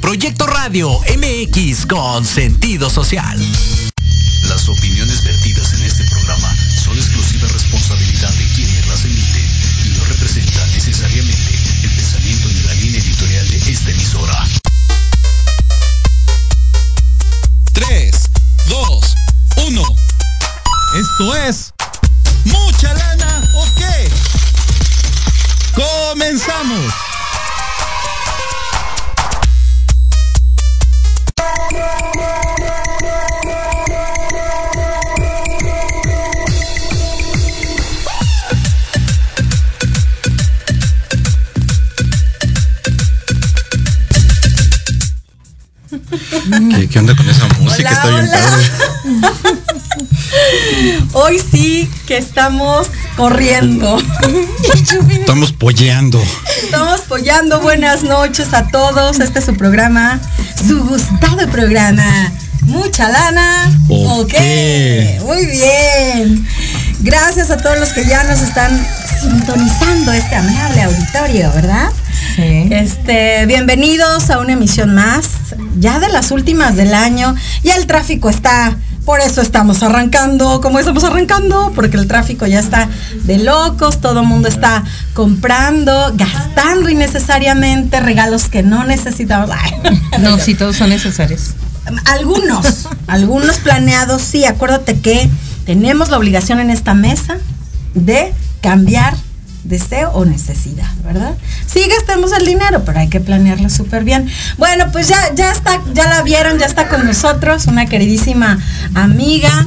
Proyecto Radio MX con sentido social. Las opiniones vertidas en este programa son exclusiva responsabilidad de quienes las emiten y no representan necesariamente el pensamiento ni la línea editorial de esta emisora. 3, 2, 1. Esto es Hoy sí que estamos corriendo. Estamos polleando. Estamos apoyando. Buenas noches a todos. Este es su programa, su gustado programa. Mucha lana. ¿O ¿O qué? qué? Muy bien. Gracias a todos los que ya nos están sintonizando este amable auditorio, ¿verdad? Sí. Este, bienvenidos a una emisión más, ya de las últimas del año. Ya el tráfico está, por eso estamos arrancando, como estamos arrancando, porque el tráfico ya está de locos, todo el mundo está comprando, gastando innecesariamente regalos que no necesitamos. Ay, No, sí, todos son necesarios. algunos, algunos planeados, sí, acuérdate que tenemos la obligación en esta mesa de cambiar deseo o necesidad, ¿verdad? Sí gastemos el dinero, pero hay que planearlo súper bien. Bueno, pues ya, ya está, ya la vieron, ya está con nosotros, una queridísima amiga.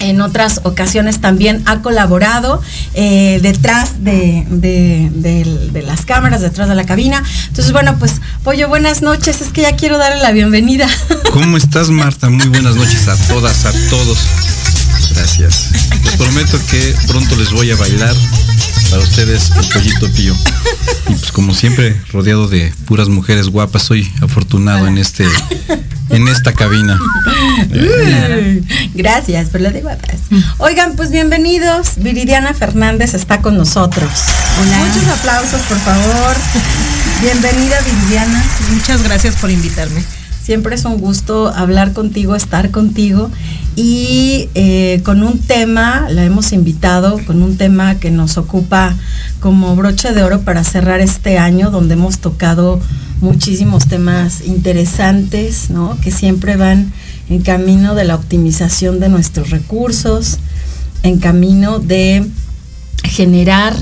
En otras ocasiones también ha colaborado eh, detrás de, de- las cámaras, detrás de la cabina. Entonces, bueno, pues, Pollo, buenas noches. Es que ya quiero darle la bienvenida. ¿Cómo estás, Marta? Muy buenas noches a todas, a todos. Gracias. Les prometo que pronto les voy a bailar para ustedes el pollito pío. Y pues como siempre, rodeado de puras mujeres guapas, soy afortunado en este en esta cabina. Gracias por lo de guapas. Oigan, pues bienvenidos. Viridiana Fernández está con nosotros. Muchos aplausos, por favor. Bienvenida, Viridiana. Muchas gracias por invitarme. Siempre es un gusto hablar contigo, estar contigo. Y eh, con un tema, la hemos invitado, con un tema que nos ocupa como broche de oro para cerrar este año, donde hemos tocado muchísimos temas interesantes, ¿no? Que siempre van en camino de la optimización de nuestros recursos, en camino de generar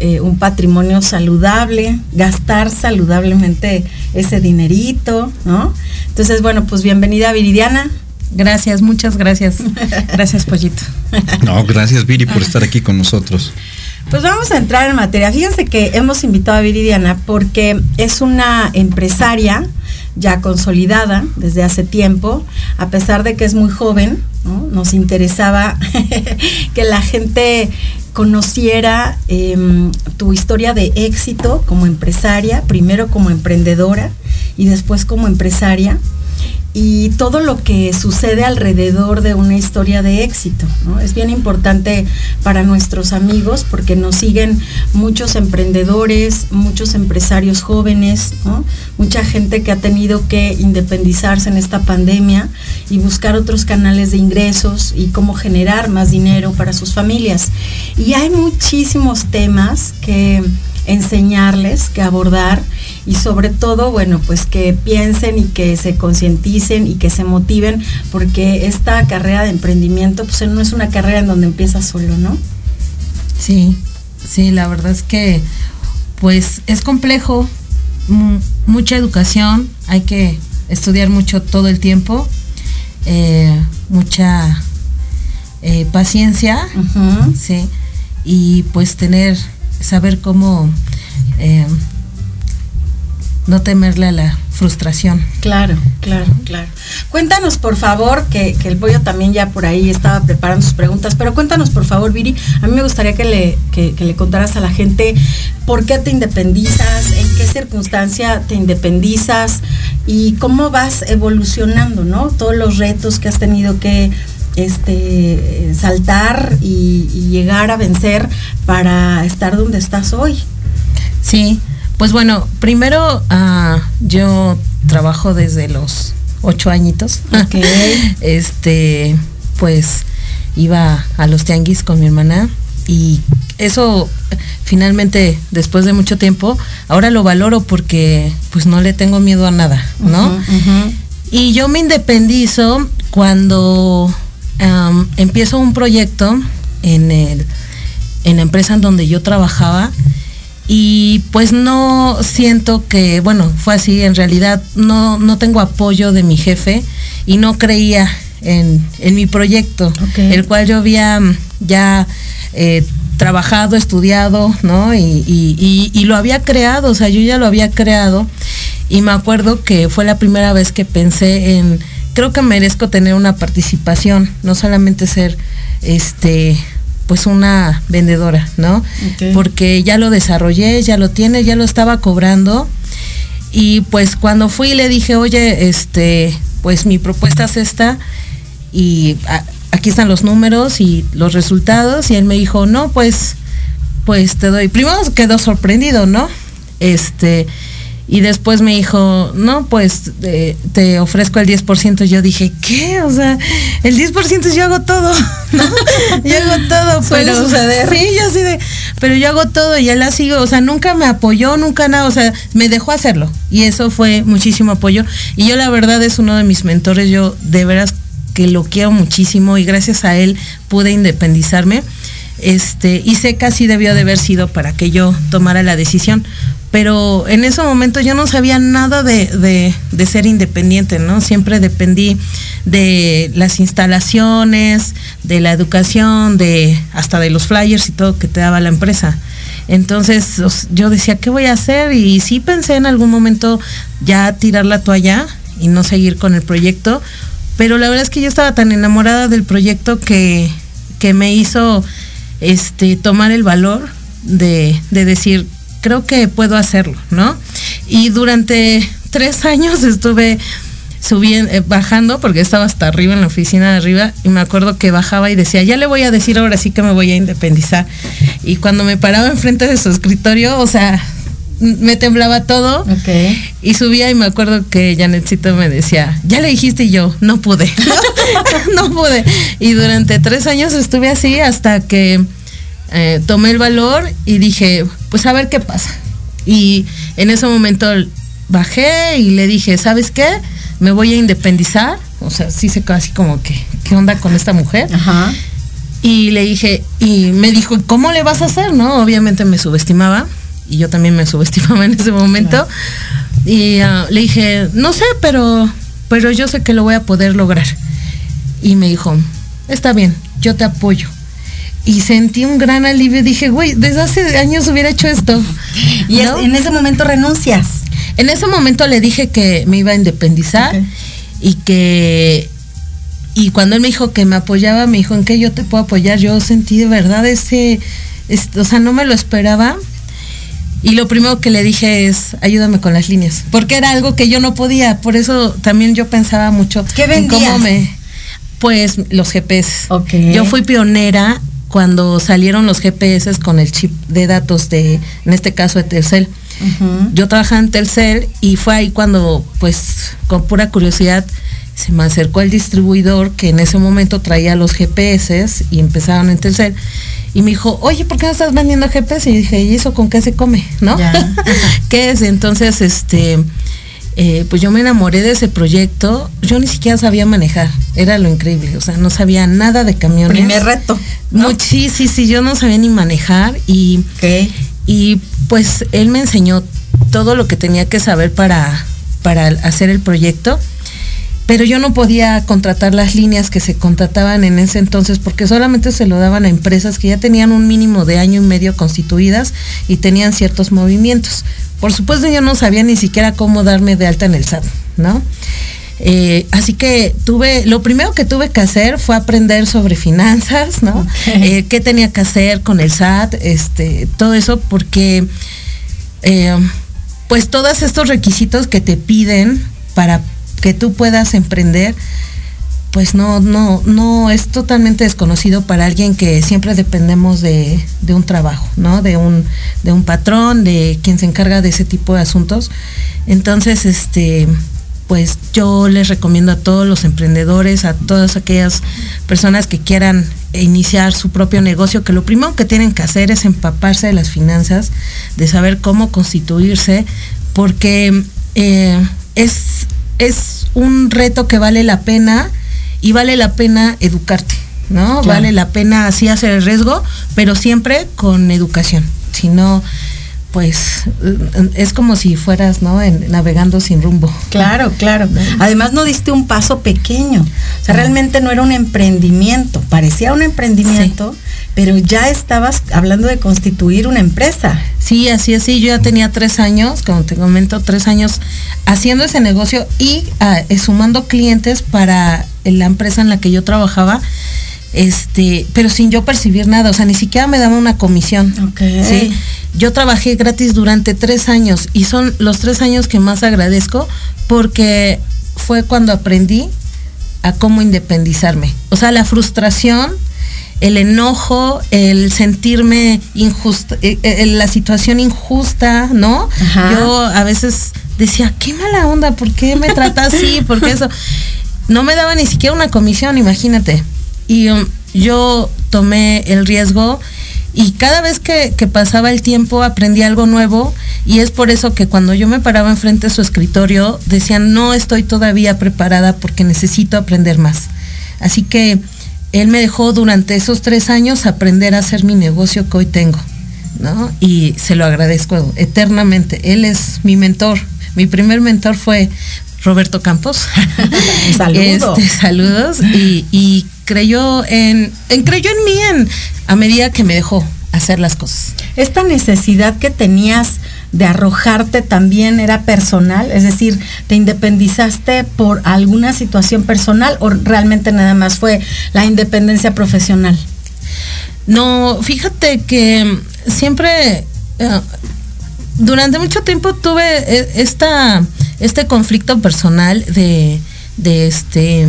eh, un patrimonio saludable, gastar saludablemente ese dinerito, ¿no? Entonces, bueno, pues bienvenida Viridiana. Gracias, muchas gracias. Gracias, Pollito. No, gracias Viri por estar aquí con nosotros. Pues vamos a entrar en materia. Fíjense que hemos invitado a Viridiana porque es una empresaria ya consolidada desde hace tiempo, a pesar de que es muy joven, ¿no? nos interesaba que la gente conociera em, tu historia de éxito como empresaria, primero como emprendedora y después como empresaria y todo lo que sucede alrededor de una historia de éxito. Es bien importante para nuestros amigos porque nos siguen muchos emprendedores, muchos empresarios jóvenes, mucha gente que ha tenido que independizarse en esta pandemia y buscar otros canales de ingresos y cómo generar más dinero para sus familias. Y hay muchísimos temas que enseñarles, que abordar y sobre todo, bueno, pues que piensen y que se concienticen y que se motiven porque esta carrera de emprendimiento pues no es una carrera en donde empiezas solo, ¿no? Sí, sí, la verdad es que pues es complejo, mu- mucha educación, hay que estudiar mucho todo el tiempo, eh, mucha eh, paciencia, sí, y pues tener, saber cómo eh, no temerle a la frustración. Claro, claro, claro. Cuéntanos, por favor, que, que el pollo también ya por ahí estaba preparando sus preguntas, pero cuéntanos, por favor, Viri, a mí me gustaría que le, que, que le contaras a la gente por qué te independizas, en qué circunstancia te independizas y cómo vas evolucionando, ¿no? Todos los retos que has tenido que este saltar y, y llegar a vencer para estar donde estás hoy. Sí, Pues bueno, primero ah, yo trabajo desde los ocho añitos. Este, pues iba a los tianguis con mi hermana y eso finalmente después de mucho tiempo ahora lo valoro porque pues no le tengo miedo a nada, ¿no? Y yo me independizo cuando empiezo un proyecto en, el, en la empresa en donde yo trabajaba y pues no siento que, bueno, fue así, en realidad no, no tengo apoyo de mi jefe y no creía en, en mi proyecto, el cual yo había mm, ya eh, trabajado, estudiado, ¿no? Y, y- y- y lo había creado, o sea, yo ya lo había creado. Y me acuerdo que fue la primera vez que pensé en, creo que merezco tener una participación, no solamente ser, este, pues una vendedora, ¿no? Porque ya lo desarrollé, ya lo tiene, ya lo estaba cobrando. Y pues cuando fui le dije, oye, este, pues mi propuesta es esta y a- aquí están los números y los resultados. Y él me dijo, no, pues, pues te doy. Primero quedó sorprendido, ¿no? Este, y después me dijo, no, pues eh, te ofrezco el 10%. Yo dije, ¿qué? O sea, el 10% yo hago todo, ¿no? Yo hago todo, pero suceder. Sí, yo así de, pero yo hago todo y él así, o sea, nunca me apoyó, nunca nada, o sea, me dejó hacerlo. Y eso fue muchísimo apoyo. Y yo la verdad es uno de mis mentores, yo de veras que lo quiero muchísimo y gracias a él pude independizarme. Este, y sé que así debió de haber sido para que yo tomara la decisión. Pero en ese momento yo no sabía nada de, de- ser independiente, ¿no? Siempre dependí de las instalaciones, de la educación, de hasta de los flyers y todo que te daba la empresa. Entonces yo decía, ¿qué voy a hacer? Y sí pensé en algún momento ya tirar la toalla y no seguir con el proyecto, pero la verdad es que yo estaba tan enamorada del proyecto que, que me hizo este tomar el valor de, de decir, creo que puedo hacerlo, ¿no? Y durante tres años estuve subiendo, eh, bajando, porque estaba hasta arriba en la oficina de arriba, y me acuerdo que bajaba y decía, ya le voy a decir ahora sí que me voy a independizar. Y cuando me paraba enfrente de su escritorio, o sea, me temblaba todo. Ok. Y subía y me acuerdo que Janetcito me decía, ya le dijiste y yo, no pude, no pude. Y durante tres años estuve así hasta que eh, tomé el valor y dije, pues a ver qué pasa. Y en ese momento bajé y le dije, ¿sabes qué? Me voy a independizar. O sea, sí se quedó así como que, ¿qué onda con esta mujer? Ajá. Y le dije, y me dijo, ¿cómo le vas a hacer? ¿No? Obviamente me subestimaba y yo también me subestimaba en ese momento. Y ah, le dije, no sé, pero, pero yo sé que lo voy a poder lograr. Y me dijo, está bien, yo te apoyo. Y sentí un gran alivio. Dije, güey, desde hace años hubiera hecho esto. Y en ese momento renuncias. En ese momento le dije que me iba a independizar y que y cuando él me dijo que me apoyaba, me dijo en qué yo te puedo apoyar. Yo sentí de verdad ese, es- o sea, no me lo esperaba. Y lo primero que le dije es, ayúdame con las líneas, porque era algo que yo no podía. Por eso también yo pensaba mucho ¿Qué en cómo vendías? me, pues los GPS. Ok. Yo fui pionera cuando salieron los GPS con el chip de datos de, en este caso de Telcel. Yo trabajaba en Telcel y fue ahí cuando, pues, con pura curiosidad, se me acercó el distribuidor que en ese momento traía los GPS y empezaron en Telcel. Y me dijo, oye, ¿por qué no estás vendiendo GPS? Y dije, ¿y eso con qué se come? ¿No? ¿Qué es? Entonces, este, eh, pues yo me enamoré de ese proyecto. Yo ni siquiera sabía manejar. Era lo increíble. O sea, no sabía nada de camiones. Primer reto. ¿no? Much- sí, sí, sí, yo no sabía ni manejar y Ok. y pues él me enseñó todo lo que tenía que saber para, para hacer el proyecto, pero yo no podía contratar las líneas que se contrataban en ese entonces porque solamente se lo daban a empresas que ya tenían un mínimo de año y medio constituidas y tenían ciertos movimientos. Por supuesto yo no sabía ni siquiera cómo darme de alta en el SAT, ¿no? Eh, así que tuve, lo primero que tuve que hacer fue aprender sobre finanzas, ¿no? Eh, qué tenía que hacer con el SAT, este, todo eso, porque eh, pues todos estos requisitos que te piden para que tú puedas emprender, pues no, no, no es totalmente desconocido para alguien que siempre dependemos de, un trabajo, ¿no? De un, de un patrón, de quien se encarga de ese tipo de asuntos. Entonces, este, pues yo les recomiendo a todos los emprendedores, a todas aquellas personas que quieran iniciar su propio negocio, que lo primero que tienen que hacer es empaparse de las finanzas, de saber cómo constituirse, porque eh, es, es un reto que vale la pena y vale la pena educarte, ¿no? Vale la pena así hacer el riesgo, pero siempre con educación. Si no, pues es como si fueras, ¿no? navegando sin rumbo. Claro, claro. Además no diste un paso pequeño. O sea, realmente no era un emprendimiento. Parecía un emprendimiento, pero ya estabas hablando de constituir una empresa. Sí, así es. Sí, yo ya tenía tres años, como te comento, tres años haciendo ese negocio y ah, sumando clientes para la empresa en la que yo trabajaba este, pero sin yo percibir nada, o sea, ni siquiera me daba una comisión. ¿sí? Yo trabajé gratis durante tres años y son los tres años que más agradezco porque fue cuando aprendí a cómo independizarme. O sea, la frustración, el enojo, el sentirme injusta, eh, eh, la situación injusta, ¿no? Yo a veces decía, qué mala onda, ¿por qué me trata así? Porque eso no me daba ni siquiera una comisión, imagínate. Y um, yo tomé el riesgo y cada vez que, pasaba el tiempo aprendí algo nuevo y es por eso que cuando yo me paraba enfrente de su escritorio decían, no estoy todavía preparada porque necesito aprender más. Así que él me dejó durante esos tres años aprender a hacer mi negocio que hoy tengo, ¿no? Y se lo agradezco eternamente. Él es mi mentor. Mi primer mentor fue Roberto Campos. Saludos. Este, saludos. Y, creyó en, en, creyó en mí en, a medida que me dejó hacer las cosas. Esta necesidad que tenías de arrojarte también era personal, es decir, te independizaste por alguna situación personal o realmente nada más fue la independencia profesional. No, fíjate que siempre eh, durante mucho tiempo tuve eh, esta, este conflicto personal de, de este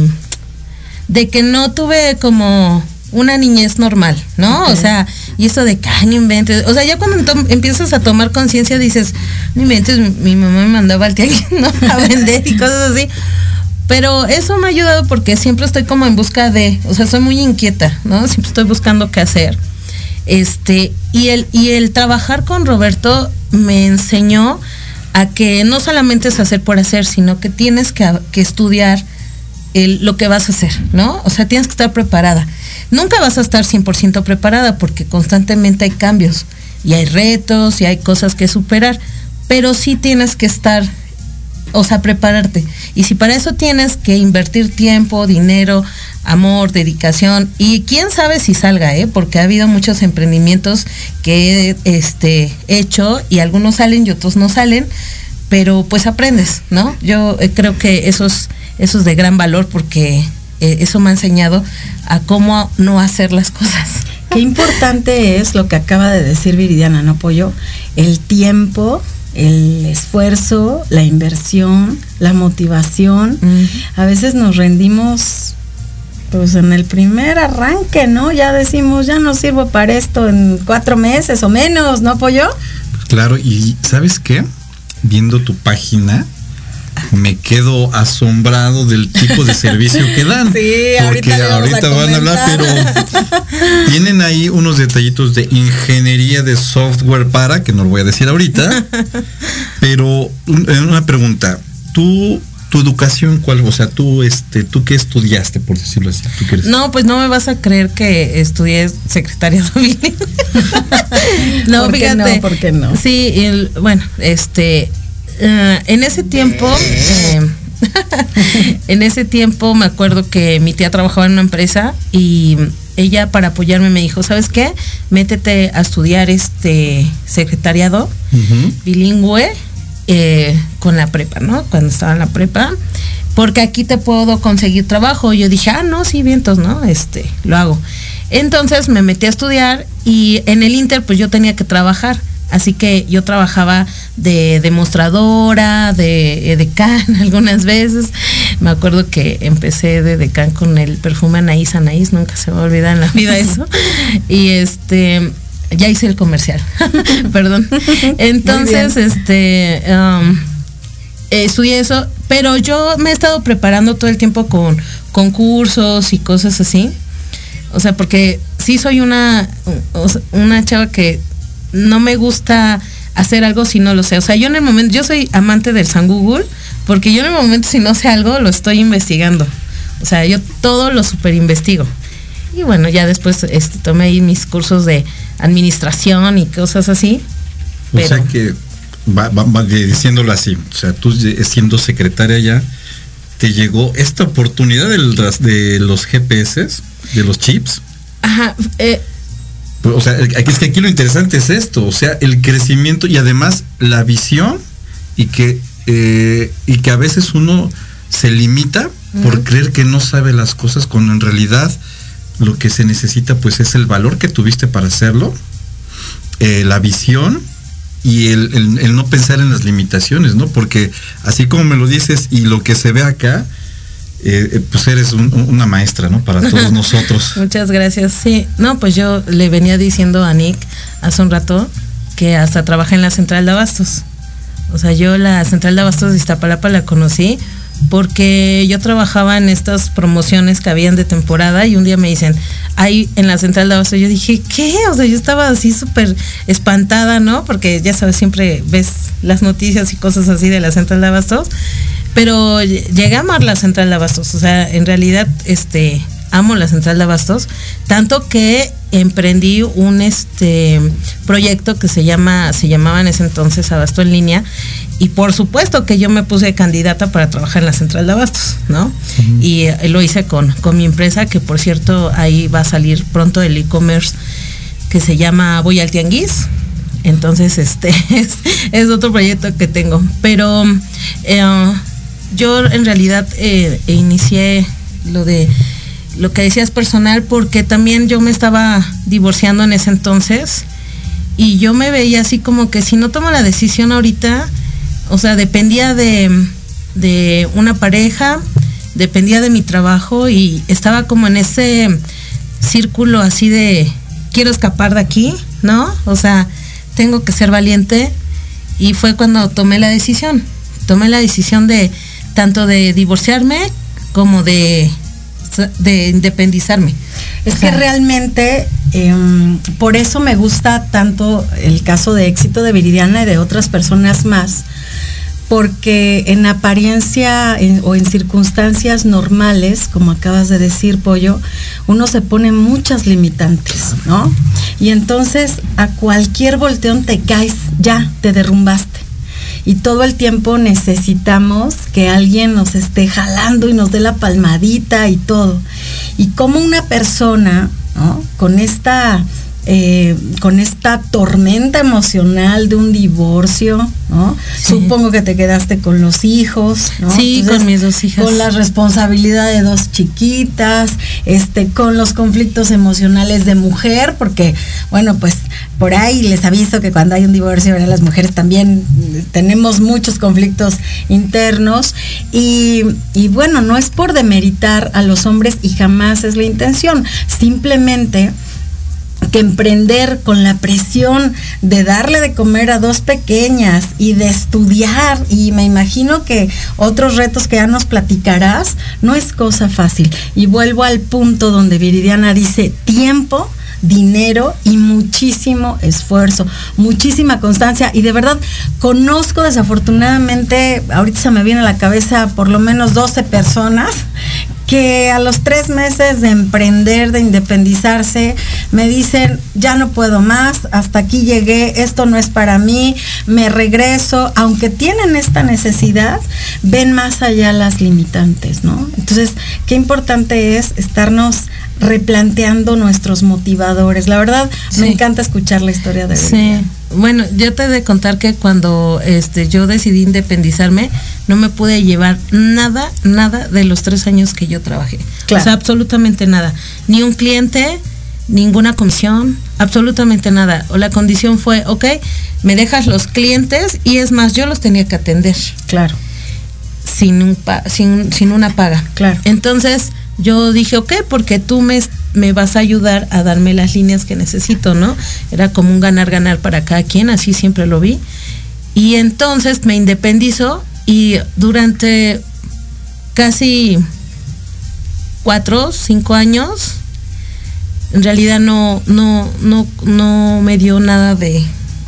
de que no tuve como una niñez normal, ¿no? O sea, y eso de que, no inventes. O sea, ya cuando empiezas a tomar conciencia dices, no inventes, mi, mamá me mandaba al ¿no? A vender y cosas así. Pero eso me ha ayudado porque siempre estoy como en busca de, o sea, soy muy inquieta, ¿no? Siempre estoy buscando qué hacer. Este, y el, y el trabajar con Roberto me enseñó a que no solamente es hacer por hacer, sino que tienes que, estudiar lo que vas a hacer, ¿no? O sea, tienes que estar preparada. Nunca vas a estar 100% preparada porque constantemente hay cambios y hay retos y hay cosas que superar, pero sí tienes que estar, o sea, prepararte. Y si para eso tienes que invertir tiempo, dinero, amor, dedicación y quién sabe si salga, ¿eh? porque ha habido muchos emprendimientos que he este, hecho y algunos salen y otros no salen, pero pues aprendes, ¿no? Yo eh, creo que eso es, eso es de gran valor porque eh, eso me ha enseñado a cómo no hacer las cosas. Qué importante es lo que acaba de decir Viridiana, ¿no, Pollo? El tiempo, el esfuerzo, la inversión, la motivación. A veces nos rendimos pues en el primer arranque, ¿no? Ya decimos, ya no sirvo para esto en cuatro meses o menos, ¿no, Pollo? Claro, y ¿sabes qué? Viendo tu página, me quedo asombrado del tipo de servicio que dan. Sí, porque ahorita, van a hablar, pero tienen ahí unos detallitos de ingeniería de software para, que no lo voy a decir ahorita, pero una pregunta, tú tu educación cuál o sea tú este tú qué estudiaste por decirlo así no pues no me vas a creer que estudié secretaria no ¿Por fíjate no, ¿por qué no? sí bueno este eh, en ese tiempo eh, en ese tiempo me acuerdo que mi tía trabajaba en una empresa y ella para apoyarme me dijo, ¿sabes qué? Métete a estudiar este secretariado bilingüe eh, con la prepa, ¿no? Cuando estaba en la prepa, porque aquí te puedo conseguir trabajo. Yo dije, ah, no, sí, vientos, ¿no? Este, lo hago. Entonces me metí a estudiar y en el Inter, pues yo tenía que trabajar. Así que yo trabajaba de demostradora, de decana algunas veces, Me acuerdo que empecé de decán con el perfume Anaís Anaís, nunca se me va a olvidar en la vida eso. y este ya hice el comercial, perdón. Entonces, este, um, estudié eso, pero yo me he estado preparando todo el tiempo con concursos y cosas así. O sea, porque sí soy una, una chava que no me gusta hacer algo si no lo sé. O sea, yo en el momento, yo soy amante del San Google, porque yo en el momento si no sé algo, lo estoy investigando. O sea, yo todo lo super investigo. Y bueno, ya después este, tomé ahí mis cursos de administración y cosas así. O sea que, va, diciéndolo así, o sea, tú siendo secretaria ya, te llegó esta oportunidad de los GPS, de los chips. Ajá. Eh, o sea, es que aquí lo interesante es esto, o sea, el crecimiento y además la visión y que, eh, y que a veces uno se limita por creer que no sabe las cosas cuando en realidad lo que se necesita pues es el valor que tuviste para hacerlo, eh, la visión y el, no pensar en las limitaciones, ¿no? Porque así como me lo dices y lo que se ve acá, eh, eh, pues eres una maestra, ¿no? Para todos nosotros. Muchas gracias. Sí, no, pues yo le venía diciendo a Nick hace un rato que hasta trabajé en la central de abastos. O sea, yo la central de abastos de Iztapalapa la conocí porque yo trabajaba en estas promociones que habían de temporada y un día me dicen, ahí en la central de abasto, yo dije, ¿qué? O sea, yo estaba así súper espantada, ¿no? Porque ya sabes, siempre ves las noticias y cosas así de la central de abastos, pero llegué a amar la central de abastos, o sea, en realidad, este, amo la central de abastos, tanto que emprendí un este proyecto que se llama se llamaba en ese entonces Abasto en línea y por supuesto que yo me puse candidata para trabajar en la central de abastos, ¿no? Y eh, lo hice con, con mi empresa, que por cierto ahí va a salir pronto el e-commerce que se llama Voy al Tianguis. Entonces, este es, otro proyecto que tengo. Pero eh, yo en realidad eh, inicié lo de lo que decías personal porque también yo me estaba divorciando en ese entonces y yo me veía así como que si no tomo la decisión ahorita, o sea, dependía de, una pareja, dependía de mi trabajo y estaba como en ese círculo así de quiero escapar de aquí, ¿no? O sea, tengo que ser valiente y fue cuando tomé la decisión. Tomé la decisión de tanto de divorciarme como de, de independizarme. Es que realmente em, por eso me gusta tanto el caso de éxito de Viridiana y de otras personas más, porque en apariencia o en circunstancias normales, como acabas de decir, Pollo, uno se pone muchas limitantes, ¿no? Y entonces a cualquier volteón te caes, ya, te derrumbaste. Y todo el tiempo necesitamos que alguien nos esté jalando y nos dé la palmadita y todo. Y como una persona, ¿no? Con esta eh, con esta tormenta emocional de un divorcio, ¿no? Supongo que te quedaste con los hijos, ¿no? Sí, con mis dos hijas. Con la responsabilidad de dos chiquitas, este, con los conflictos emocionales de mujer, porque, bueno, pues por ahí les aviso que cuando hay un divorcio, las mujeres también tenemos muchos conflictos internos y, y bueno, no es por demeritar a los hombres y jamás es la intención, simplemente que emprender con la presión de darle de comer a dos pequeñas y de estudiar, y me imagino que otros retos que ya nos platicarás, no es cosa fácil. Y vuelvo al punto donde Viridiana dice tiempo dinero y muchísimo esfuerzo, muchísima constancia y de verdad conozco desafortunadamente, ahorita se me viene a la cabeza por lo menos 12 personas que a los tres meses de emprender, de independizarse, me dicen, ya no puedo más, hasta aquí llegué, esto no es para mí, me regreso, aunque tienen esta necesidad, ven más allá las limitantes, ¿no? Entonces, qué importante es estarnos replanteando nuestros motivadores. La verdad, me encanta escuchar la historia de Sí. Bueno, yo te he de contar que cuando este yo decidí independizarme, no me pude llevar nada, nada de los tres años que yo trabajé. O sea, absolutamente nada. Ni un cliente, ninguna comisión, absolutamente nada. O la condición fue, ok, me dejas los clientes y es más, yo los tenía que atender. Claro sin, un sin, sin una paga. Claro. Entonces yo dije, ok, porque tú me, me vas a ayudar a darme las líneas que necesito, ¿no? Era como un ganar-ganar para cada quien, así siempre lo vi. Y entonces me independizo y durante casi cuatro, cinco años, en realidad no, no, no, no me dio nada de,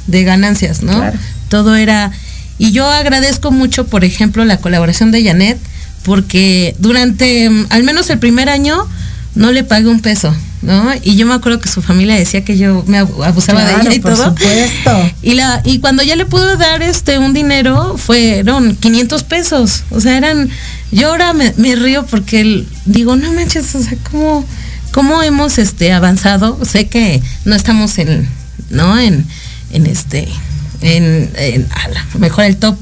de ganancias, ¿no? Todo era, y yo agradezco mucho, por ejemplo, la colaboración de Janet, porque durante mm, al menos el primer año no le pagué un peso, ¿no? Y yo me acuerdo que su familia decía que yo me abusaba de ella y por todo. Supuesto. Y la y cuando ya le pude dar este un dinero fueron 500 pesos, o sea, eran yo ahora me, río porque digo, no manches, o sea, cómo cómo hemos este avanzado. Sé que no estamos en no en en este en, en a mejor el top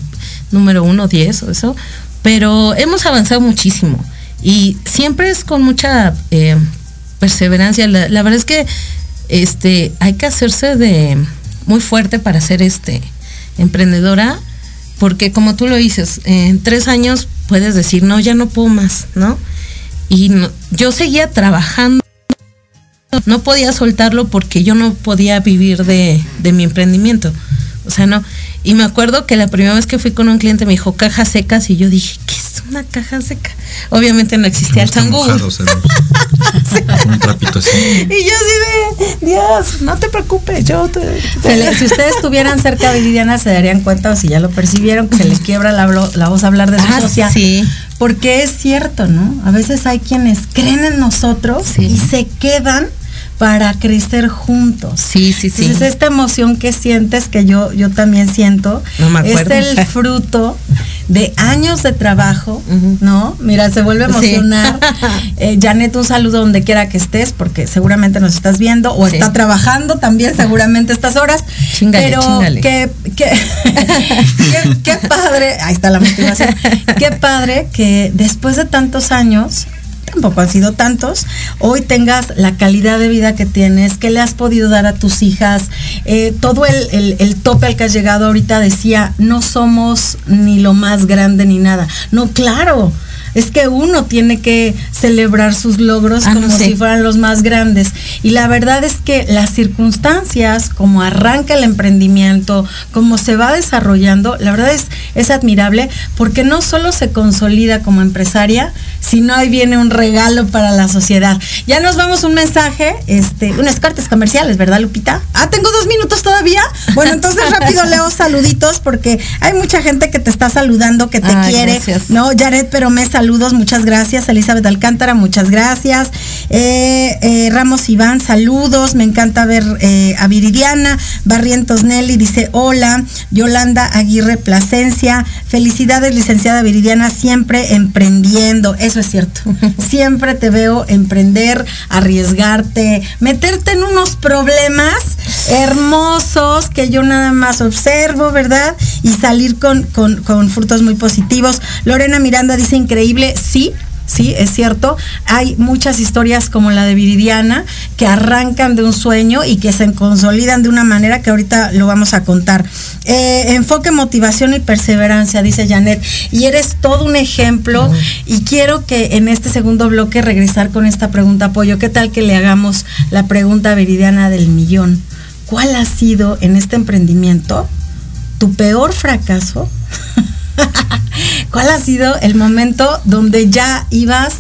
número uno, diez o eso, pero hemos avanzado muchísimo y siempre es con mucha eh, perseverancia. La, verdad es que este hay que hacerse de muy fuerte para ser este emprendedora, porque como tú lo dices, en tres años puedes decir no ya no puedo más, ¿no? Y yo seguía trabajando, no podía soltarlo porque yo no podía vivir de, de mi emprendimiento. O sea, no. Y me acuerdo que la primera vez que fui con un cliente me dijo cajas secas y yo dije, ¿qué es una caja seca? Obviamente no existía el tango. un trapito así. Y yo así de, Dios, no te preocupes, yo te... si ustedes estuvieran cerca de Viviana se darían cuenta o si ya lo percibieron que se les quiebra la, la voz hablar de su ah, socia. Sí. Porque es cierto, ¿no? A veces hay quienes creen en nosotros y se quedan para crecer juntos. Sí, sí, sí. Entonces esta emoción que sientes, que yo, yo también siento, es el fruto de años de trabajo, ¿no? Mira, se vuelve a emocionar. Eh, Janet, un saludo donde quiera que estés, porque seguramente nos estás viendo, o está trabajando también seguramente estas horas. Chingale, pero qué, qué padre, ahí está la motivación, qué padre que después de tantos años tampoco han sido tantos, hoy tengas la calidad de vida que tienes, que le has podido dar a tus hijas, eh, todo el, el, tope al que has llegado ahorita decía, no somos ni lo más grande ni nada. No, claro, es que uno tiene que celebrar sus logros ah, como si fueran los más grandes. Y la verdad es que las circunstancias, como arranca el emprendimiento, como se va desarrollando, la verdad es, es admirable porque no solo se consolida como empresaria, sino ahí viene un regalo para la sociedad. Ya nos vamos un mensaje, este, unas cartas comerciales, ¿verdad, Lupita? Ah, tengo dos minutos todavía. Bueno, entonces rápido leo saluditos porque hay mucha gente que te está saludando, que te quiere. No, Jared, pero me saludos, muchas gracias. Elizabeth Alcántara, muchas gracias. Eh, eh, Ramos Iván, saludos. Me encanta ver eh, a Viridiana. Barrientos Nelly dice hola. Yolanda Aguirre Plasencia. Felicidades, licenciada Viridiana, siempre emprendiendo. Eso es cierto. siempre te veo emprender, arriesgarte, meterte en unos problemas hermosos que yo nada más observo, ¿verdad? Y salir con, con, con frutos muy positivos. Lorena Miranda dice increíble sí, sí, es cierto. Hay muchas historias como la de Viridiana que arrancan de un sueño y que se consolidan de una manera que ahorita lo vamos a contar. Eh, enfoque, motivación y perseverancia, dice Janet. Y eres todo un ejemplo y quiero que en este segundo bloque regresar con esta pregunta, apoyo. ¿Qué tal que le hagamos la pregunta Viridiana del millón? ¿Cuál ha sido en este emprendimiento tu peor fracaso? ¿Cuál ha sido el momento donde ya ibas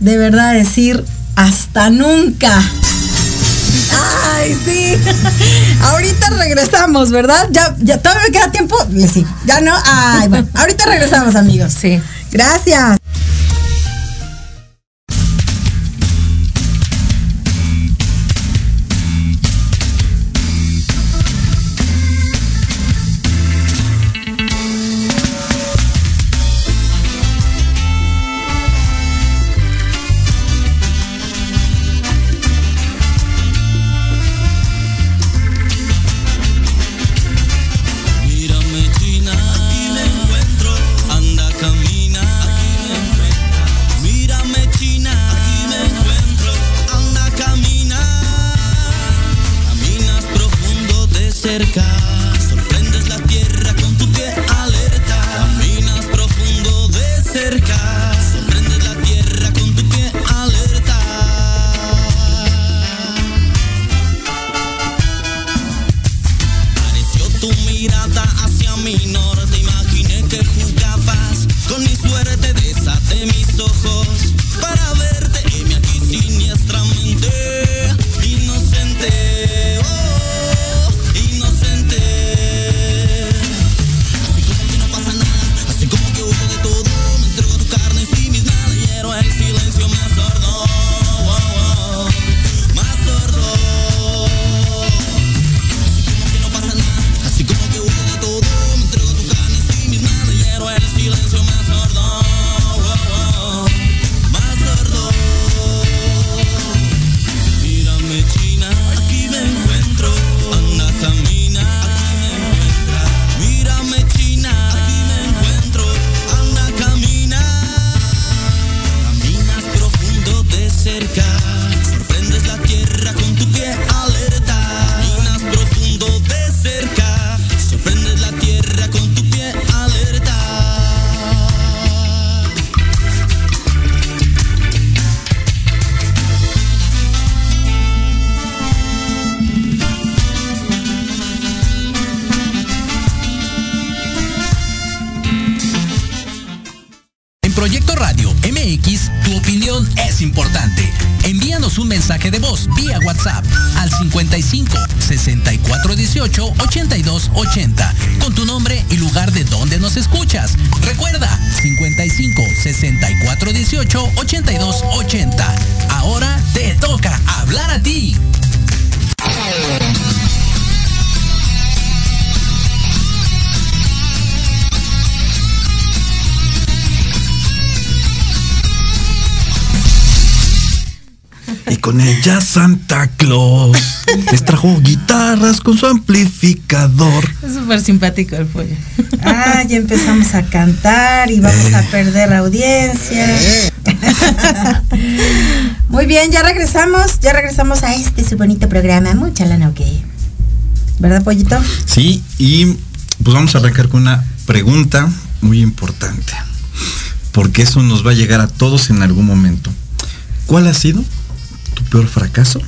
de verdad a decir hasta nunca? Ay, sí. Ahorita regresamos, ¿verdad? Ya, ya todavía me queda tiempo. Sigo. Ya no. Ay, bueno. Ahorita regresamos, amigos. Sí. Gracias. Súper simpático el pollo. Ah, ya empezamos a cantar y vamos a perder la audiencia. Muy bien, ya regresamos, ya regresamos a este su bonito programa. Mucha lana, ok. ¿Verdad, pollito? Sí, y pues vamos a arrancar con una pregunta muy importante. Porque eso nos va a llegar a todos en algún momento. ¿Cuál ha sido tu peor fracaso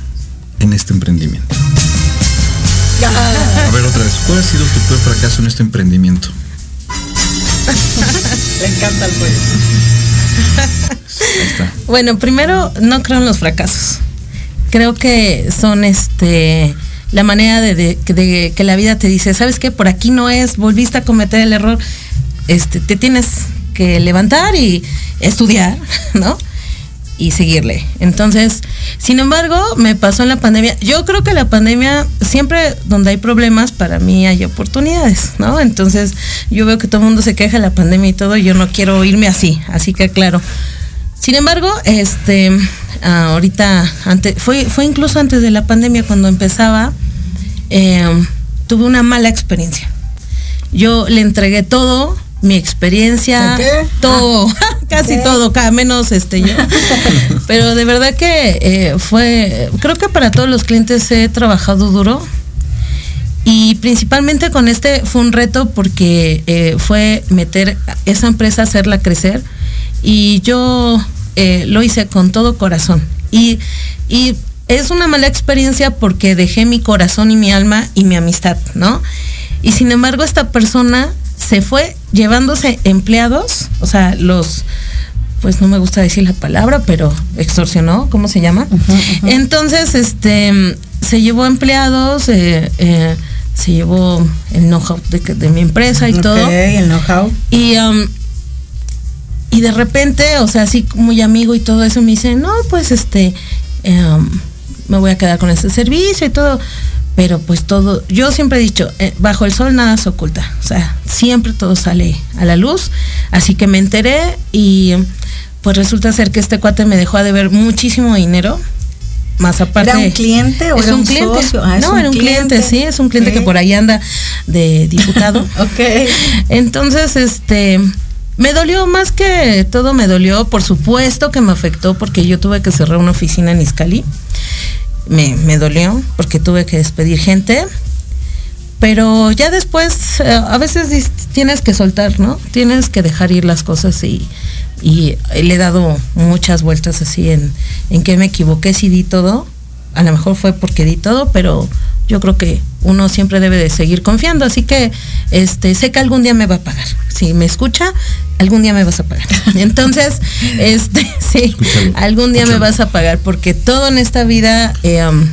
en este emprendimiento? Ver otra vez, ¿cuál ha sido tu peor fracaso en este emprendimiento? Le encanta el pollo. Ahí está. Bueno, primero, no creo en los fracasos. Creo que son este la manera de, de- de que la vida te dice, ¿sabes qué? Por aquí no es, volviste a cometer el error. Este, te tienes que levantar y estudiar, ¿no? Y seguirle. Entonces, sin embargo, me pasó en la pandemia. Yo creo que la pandemia, siempre donde hay problemas, para mí hay oportunidades, ¿no? Entonces, yo veo que todo el mundo se queja de la pandemia y todo, yo no quiero irme así, así que claro. Sin embargo, este, ah, ahorita, antes, fue, fue incluso antes de la pandemia cuando empezaba, eh, tuve una mala experiencia. Yo le entregué todo, mi experiencia, todo, casi ok. todo, cada menos este yo. Pero de verdad que eh, fue, creo que para todos los clientes he trabajado duro. Y principalmente con este fue un reto porque eh, fue meter esa empresa, hacerla crecer. Y yo eh, lo hice con todo corazón. Y, y es una mala experiencia porque dejé mi corazón y mi alma y mi amistad, ¿no? Y sin embargo esta persona se fue llevándose empleados, o sea, los, pues no me gusta decir la palabra, pero extorsionó, ¿cómo se llama? Entonces, este, se llevó empleados, eh, eh, se llevó el know-how de, de mi empresa y todo. el know-how. Y, um, y de repente, o sea, así muy amigo y todo eso, me dice, no, pues este, um, me voy a quedar con este servicio y todo. Pero pues todo, yo siempre he dicho, eh, bajo el sol nada se oculta. O sea, siempre todo sale a la luz. Así que me enteré y pues resulta ser que este cuate me dejó a deber muchísimo dinero. Más aparte. ¿Era un cliente o es era un cliente? socio? Ah, no, un era un cliente, cliente. sí, es un cliente que por ahí anda de diputado. Ok. Entonces, este, me dolió más que todo me dolió, por supuesto que me afectó porque yo tuve que cerrar una oficina en Iscali. Me, me dolió porque tuve que despedir gente. Pero ya después, eh, a veces tienes que soltar, ¿no? Tienes que dejar ir las cosas y, y le he dado muchas vueltas así en, en que me equivoqué si di todo. A lo mejor fue porque di todo, pero yo creo que uno siempre debe de seguir confiando. Así que este, sé que algún día me va a pagar. Si me escucha, algún día me vas a pagar. Entonces, este, sí, Escúchalo, algún día me vas a pagar porque todo en esta vida... eh, um,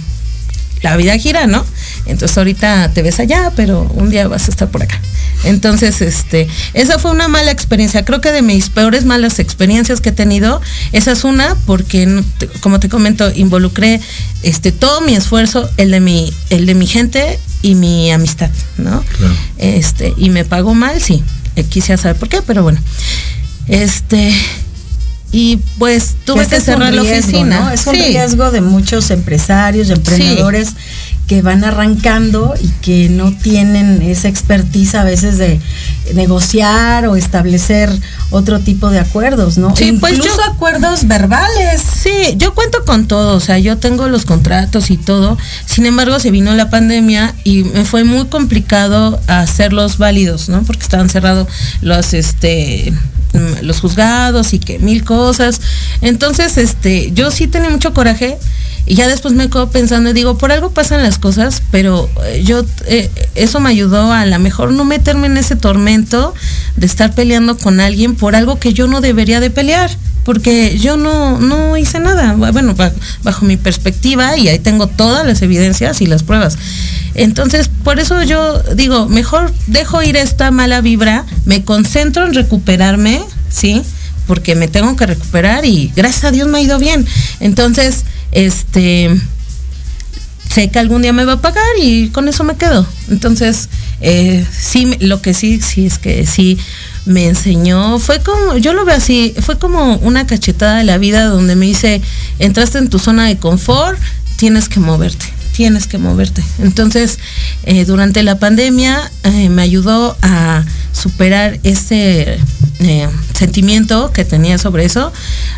la vida gira, ¿no? Entonces ahorita te ves allá, pero un día vas a estar por acá. Entonces, este, esa fue una mala experiencia. Creo que de mis peores malas experiencias que he tenido, esa es una porque, como te comento, involucré este todo mi esfuerzo, el de mi, el de mi gente y mi amistad, ¿no? Claro. Este, y me pagó mal, sí. Eh, quisiera saber por qué, pero bueno. Este, y pues tuve Ese que cerrar la riesgo, oficina. ¿no? Es un Sí. riesgo de muchos empresarios, de emprendedores que van arrancando y que no tienen esa expertise a veces de negociar o establecer otro tipo de acuerdos, ¿no? Sí, pues Incluso yo- acuerdos verbales. Sí, yo cuento con todo, o sea, yo tengo los contratos y todo. Sin embargo, se vino la pandemia y me fue muy complicado hacerlos válidos, ¿no? Porque estaban cerrados los este los juzgados y que mil cosas. Entonces, este, yo sí tenía mucho coraje Y ya después me quedo pensando y digo, por algo pasan las cosas, pero eh, yo, eh, eso me ayudó a lo mejor no meterme en ese tormento de estar peleando con alguien por algo que yo no debería de pelear porque yo no, no hice nada, bueno, bajo mi perspectiva, y ahí tengo todas las evidencias y las pruebas. Entonces, por eso yo digo, mejor dejo ir esta mala vibra, me concentro en recuperarme, ¿sí? Porque me tengo que recuperar y gracias a Dios me ha ido bien. Entonces, este, sé que algún día me va a pagar y con eso me quedo. Entonces, eh, sí, lo que sí, sí es que sí me enseñó, fue como, yo lo veo así, fue como una cachetada de la vida donde me dice, entraste en tu zona de confort, tienes que moverte, tienes que moverte. Entonces, eh, durante la pandemia eh, me ayudó a superar ese sentimiento que tenía sobre eso,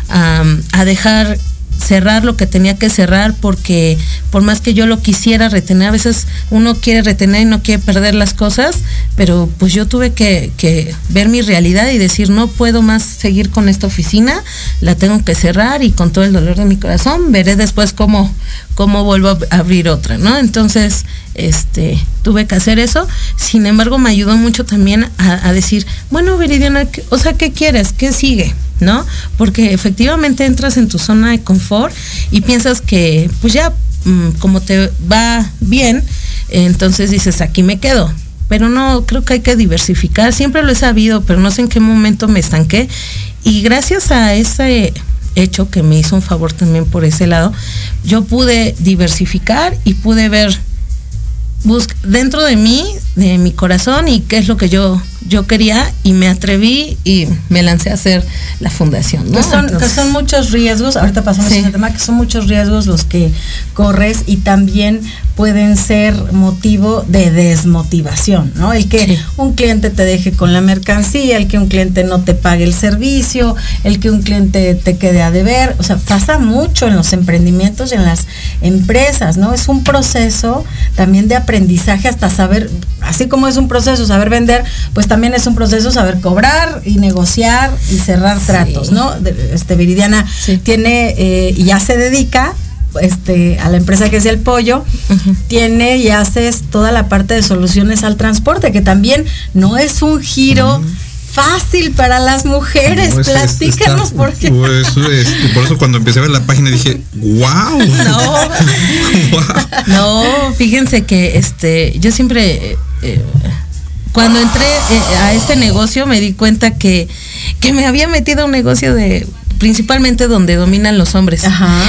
a dejar cerrar lo que tenía que cerrar porque por más que yo lo quisiera retener, a veces uno quiere retener y no quiere perder las cosas, pero pues yo tuve que, ver mi realidad y decir no puedo más seguir con esta oficina, la tengo que cerrar y con todo el dolor de mi corazón veré después cómo, cómo vuelvo a abrir otra, ¿no? Entonces, este, tuve que hacer eso. Sin embargo, me ayudó mucho también a, decir, bueno, Viridiana, o sea, ¿qué quieres? ¿Qué sigue? ¿no? Porque efectivamente entras en tu zona de confort y piensas que pues ya mm, como te va bien, entonces dices, aquí me quedo. Pero no, creo que hay que diversificar. Siempre lo he sabido, pero no sé en qué momento me estanqué. Y gracias a ese hecho que me hizo un favor también por ese lado, yo pude diversificar y pude ver dentro de mí, de mi corazón y qué es lo que yo yo quería y me atreví y me lancé a hacer la fundación. Que, son, muchos riesgos, ahorita pasamos a ese tema, que son muchos riesgos los que corres y también pueden ser motivo de desmotivación, ¿no? El que un cliente te deje con la mercancía, el que un cliente no te pague el servicio, el que un cliente te quede a deber, o sea, pasa mucho en los emprendimientos y en las empresas, ¿no? Es un proceso también de aprendizaje hasta saber, así como es un proceso saber vender, pues también es un proceso saber cobrar y negociar y cerrar tratos, ¿no? Este Viridiana tiene eh, y ya se dedica este, a la empresa que es el pollo, tiene y haces toda la parte de soluciones al transporte, que también no es un giro. Fácil para las mujeres, platícanos por qué. Pues, por eso cuando empecé a ver la página dije, wow. No, no fíjense que este, yo siempre eh, cuando entré eh, a este negocio me di cuenta que, que me había metido a un negocio de principalmente donde dominan los hombres.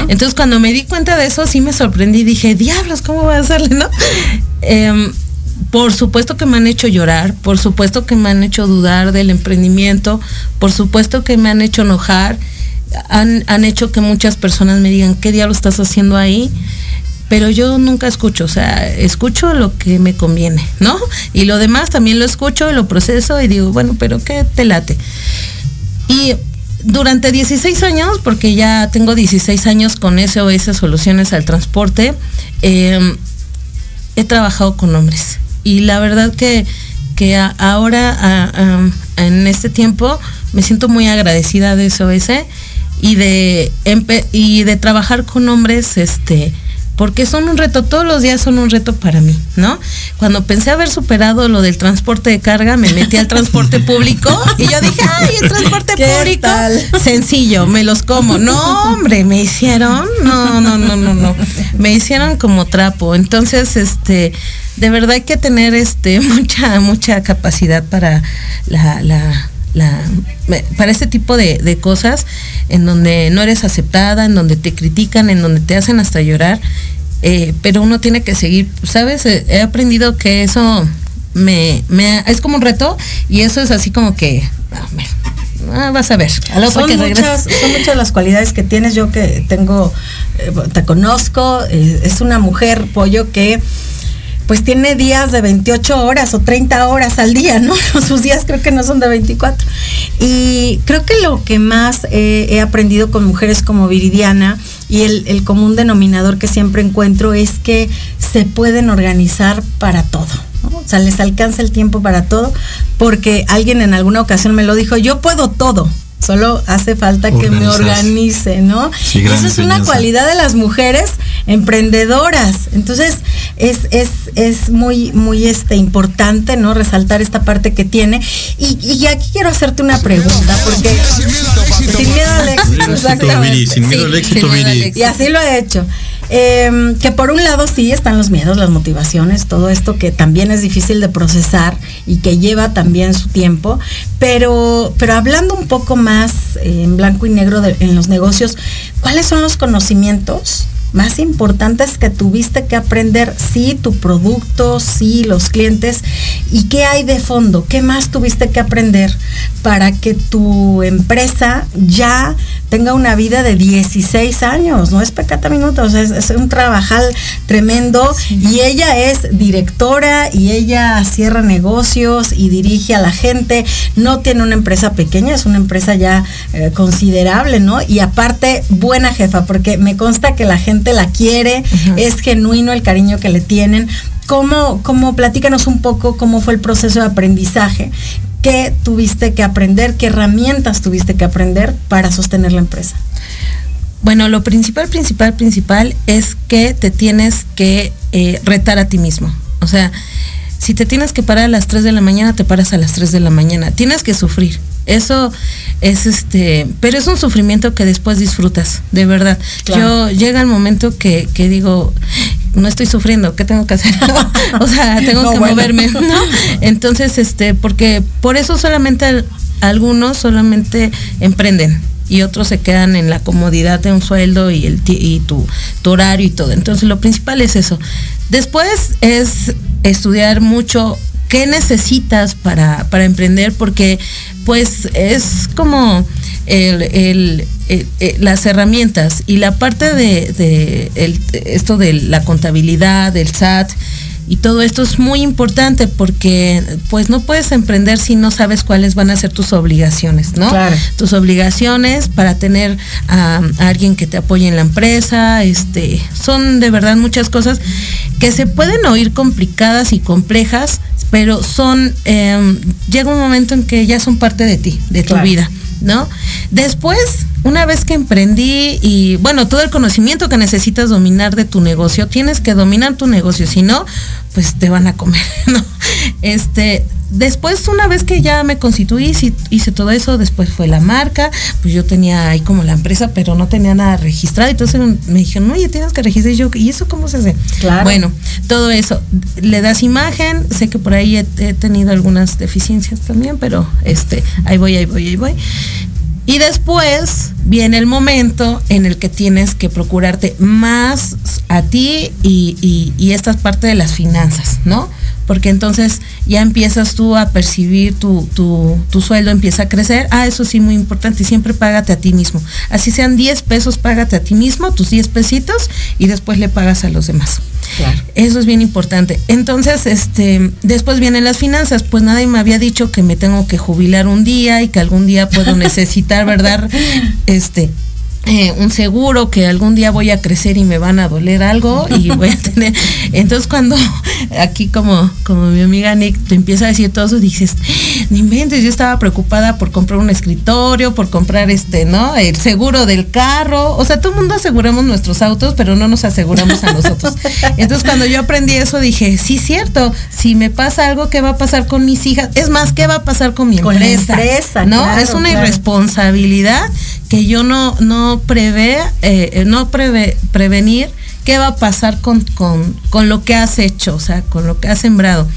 Entonces cuando me di cuenta de eso sí me sorprendí, dije, diablos, ¿cómo voy a hacerle, no? Em, por supuesto que me han hecho llorar, por supuesto que me han hecho dudar del emprendimiento, por supuesto que me han hecho enojar, han, han hecho que muchas personas me digan, ¿qué diablo estás haciendo ahí? Pero yo nunca escucho, o sea, escucho lo que me conviene, ¿no? Y lo demás también lo escucho, lo proceso y digo, bueno, pero ¿qué te late? Y durante 16 años, porque ya tengo 16 años con SOS Soluciones al Transporte, em, he trabajado con hombres. Y la verdad que, que ahora, en este tiempo, me siento muy agradecida de SOS y de, y de trabajar con hombres, este, porque son un reto, todos los días son un reto para mí, ¿no? Cuando pensé haber superado lo del transporte de carga, me metí al transporte público y yo dije, ay, el transporte público, sencillo, me los como. No, hombre, me hicieron, no, no, no, no, no, me hicieron como trapo. Entonces, este, de verdad hay que tener, este, mucha, mucha capacidad para la, la la, para este tipo de, cosas en donde no eres aceptada, en donde te critican, en donde te hacen hasta llorar, eh, pero uno tiene que seguir, ¿sabes? Eh, he aprendido que eso me, es como un reto y eso es así como que, ah, vas a ver. son, muchas, son muchas las cualidades que tienes, yo que tengo, eh, te conozco, es una mujer pollo que pues tiene días de 28 horas o 30 horas al día, ¿no? Sus días creo que no son de 24. Y creo que lo que más he aprendido con mujeres como Viridiana y el, común denominador que siempre encuentro es que se pueden organizar para todo. O sea, les alcanza el tiempo para todo, porque alguien en alguna ocasión me lo dijo, yo puedo todo, Solo hace falta que me organice, ¿no? Sí, Esa es una cualidad de las mujeres emprendedoras. Entonces, es, es, es muy, muy este, importante, ¿no? Resaltar esta parte que tiene. Y, y aquí quiero hacerte una pregunta, porque sin miedo al éxito, Sin miedo al éxito, Viri. Y así lo he hecho. Eh, que por un lado sí están los miedos, las motivaciones, todo esto que también es difícil de procesar y que lleva también su tiempo, pero, pero hablando un poco más eh, en blanco y negro en los negocios, ¿cuáles son los conocimientos más importantes que tuviste que aprender, sí, tu producto, sí, los clientes, y qué hay de fondo, qué más tuviste que aprender para que tu empresa ya tenga una vida de 16 años, no es pecata minutos, es, es un trabajal tremendo y ella es directora y ella cierra negocios y dirige a la gente, no tiene una empresa pequeña, es una empresa ya eh, considerable, ¿no? Y aparte, buena jefa, porque me consta que la gente la quiere, es genuino el cariño que le tienen. ¿Cómo, ¿Cómo, platícanos un poco cómo fue el proceso de aprendizaje? ¿Qué tuviste que aprender? ¿Qué herramientas tuviste que aprender para sostener la empresa? Bueno, lo principal, principal, principal es que te tienes que eh, retar a ti mismo. O sea, si te tienes que parar a las 3 de la mañana, te paras a las 3 de la mañana. Tienes que sufrir. Eso es este, pero es un sufrimiento que después disfrutas, de verdad. Yo llega el momento que, que, digo, no estoy sufriendo, ¿qué tengo que hacer? o sea, tengo que moverme, ¿no? Entonces, este, porque por eso solamente algunos solamente emprenden y otros se quedan en la comodidad de un sueldo y, el, y tu, tu horario y todo. Entonces lo principal es eso. Después es estudiar mucho qué necesitas para, para emprender, porque pues es como el, las herramientas y la parte de, de esto de la contabilidad, del SAT, y todo esto es muy importante porque pues no puedes emprender si no sabes cuáles van a ser tus obligaciones, ¿no? Claro. Tus obligaciones para tener a, alguien que te apoye en la empresa, este, son de verdad muchas cosas que se pueden oír complicadas y complejas, pero son, eh, llega un momento en que ya son parte de ti, de tu vida. ¿no? Después, una vez que emprendí y bueno, todo el conocimiento que necesitas dominar de tu negocio, tienes que dominar tu negocio, si no, pues te van a comer, ¿no? Este, después, una vez que ya me constituí, hice todo eso, después fue la marca, pues yo tenía ahí como la empresa, pero no tenía nada registrado, entonces me dijeron, oye, tienes que registrar, y yo, ¿y eso cómo se hace? Claro. Bueno, todo eso, le das imagen, sé que por ahí he, he tenido algunas deficiencias también, pero este, ahí voy, ahí voy, ahí voy. Y después viene el momento en el que tienes que procurarte más a ti y, y, y esta es parte de las finanzas, ¿no? Porque entonces ya empiezas tú a percibir tu, tu, tu, sueldo, empieza a crecer. Ah, eso sí, muy importante. Y siempre págate a ti mismo. Así sean 10 pesos, págate a ti mismo, tus 10 pesitos, y después le pagas a los demás. Claro. Eso es bien importante. Entonces, este, después vienen las finanzas. Pues nadie me había dicho que me tengo que jubilar un día y que algún día puedo necesitar, ¿verdad? Este, eh, un seguro que algún día voy a crecer y me van a doler algo y voy a tener entonces cuando aquí como como mi amiga Nick te empieza a decir todo eso dices no inventes yo estaba preocupada por comprar un escritorio por comprar este no el seguro del carro. O sea todo el mundo aseguramos nuestros autos pero no nos aseguramos a nosotros. Entonces cuando yo aprendí eso dije sí cierto si me pasa algo qué va a pasar con mis hijas es más qué va a pasar con mi Con la empresa, empresa, no claro, es una claro. irresponsabilidad que yo no, no prevé, eh, no prevé, prevenir qué va a pasar con, con, con, lo que has hecho, o sea, con lo que has sembrado.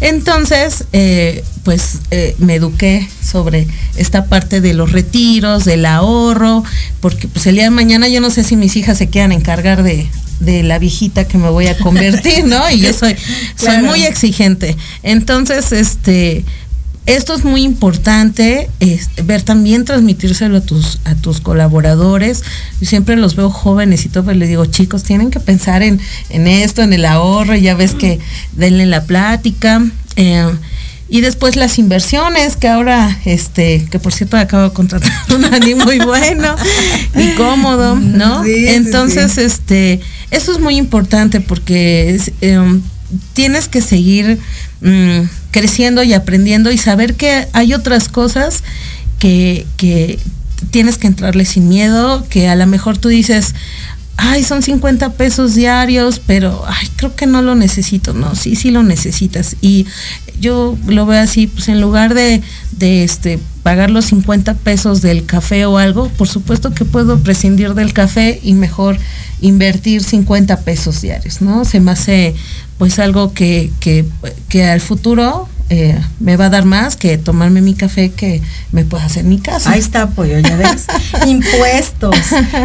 Entonces, eh, pues eh, me eduqué sobre esta parte de los retiros, del ahorro, porque pues el día de mañana yo no sé si mis hijas se quieran encargar de, de la viejita que me voy a convertir, ¿no? Y yo soy, soy Claro. muy exigente. Entonces, este, esto es muy importante, es, ver también transmitírselo a tus, a tus colaboradores. Yo siempre los veo jóvenes y todo, pero les digo, chicos, tienen que pensar en, en esto, en el ahorro, ya ves que denle la plática. eh, y después las inversiones, que ahora, este, que por cierto acabo de contratar un Ani muy bueno y cómodo, ¿no? Sí, sí, Entonces, sí. este, eso es muy importante porque es, eh, tienes que seguir mm, creciendo y aprendiendo y saber que hay otras cosas que, que tienes que entrarle sin miedo, que a lo mejor tú dices, ay, son 50 pesos diarios, pero ay, creo que no lo necesito. No, sí, sí lo necesitas. Y yo lo veo así, pues en lugar de, de este pagar los 50 pesos del café o algo, por supuesto que puedo prescindir del café y mejor invertir 50 pesos diarios, ¿no? Se me hace pues algo que, que, que al futuro eh, me va a dar más que tomarme mi café que me pueda hacer mi casa. Ahí está, apoyo, ya ves. Impuestos,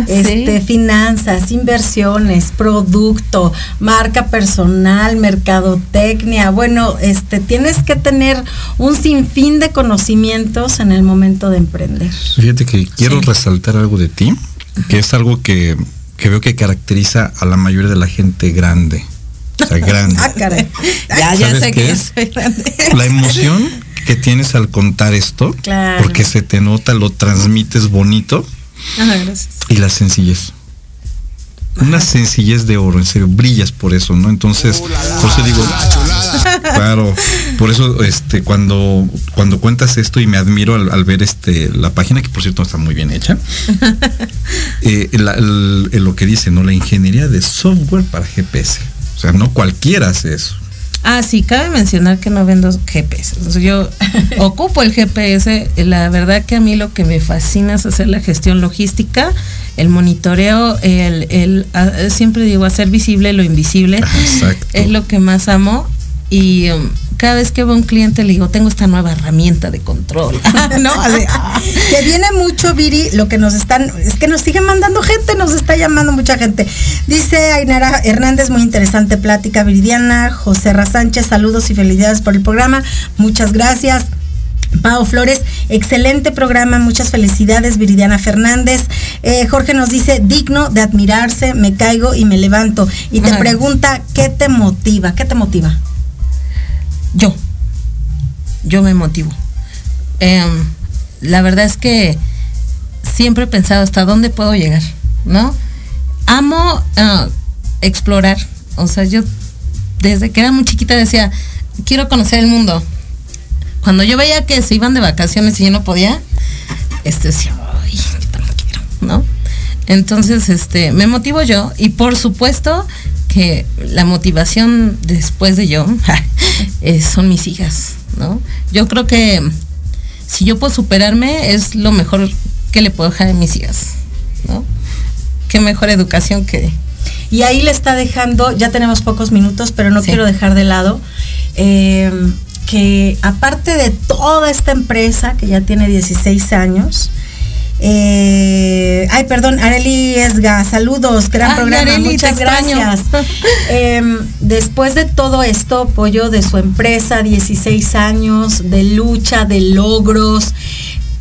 este, finanzas, inversiones, producto, marca personal, mercadotecnia. Bueno, este, tienes que tener un sinfín de conocimientos en el momento de emprender. Fíjate que quiero resaltar algo de ti, que es algo que, que veo que caracteriza a la mayoría de la gente grande o sea, grande. Ah, caray. Ya, ya sé que es? grande. La emoción que tienes al contar esto, porque se te nota, lo transmites bonito. Ajá, gracias. Y la sencillez. Una sencillez de oro, en serio, brillas por eso, ¿no? Entonces, por eso digo, claro, por eso este cuando cuando cuentas esto y me admiro al, ver este la página que por cierto está muy bien hecha, eh, lo que dice, ¿no? La ingeniería de software para GPS sea, no cualquiera hace eso. Ah, sí, cabe mencionar que no vendo GPS. yo ocupo el GPS. La verdad que a mí lo que me fascina es hacer la gestión logística, el monitoreo, el, el siempre digo hacer visible lo invisible. Exacto. Es lo que más amo. Y um, cada vez que veo un cliente le digo, tengo esta nueva herramienta de control. ¿No? Ah. que viene mucho, Viri, lo que nos están, es que nos siguen mandando gente, nos está llamando mucha gente. Dice Ainara Hernández, muy interesante plática, Viridiana. José Ra Sánchez, saludos y felicidades por el programa. Muchas gracias. Pau Flores, excelente programa, muchas felicidades, Viridiana Fernández. Eh, Jorge nos dice, digno de admirarse, me caigo y me levanto. Y te pregunta, ¿qué te motiva? ¿Qué te motiva? Yo, yo me motivo. Em, la verdad es que siempre he pensado hasta dónde puedo llegar, ¿no? Amo ah, explorar, o sea, yo desde que era muy chiquita decía, quiero conocer el mundo. Cuando yo veía que se iban de vacaciones y yo no podía, este decía, ay, yo también quiero, ¿no? Entonces, este, me motivo yo y por supuesto que la motivación después de yo eh, son mis hijas, ¿no? Yo creo que si yo puedo superarme es lo mejor que le puedo dejar a mis hijas, ¿no? Qué mejor educación que... Y ahí le está dejando, ya tenemos pocos minutos, pero no quiero dejar de lado, eh, que aparte de toda esta empresa que ya tiene 16 años, eh, ay, perdón, Areli Esga, saludos, gran programa, muchas gracias. Em, después de todo esto, apoyo de su empresa, 16 años de lucha, de logros.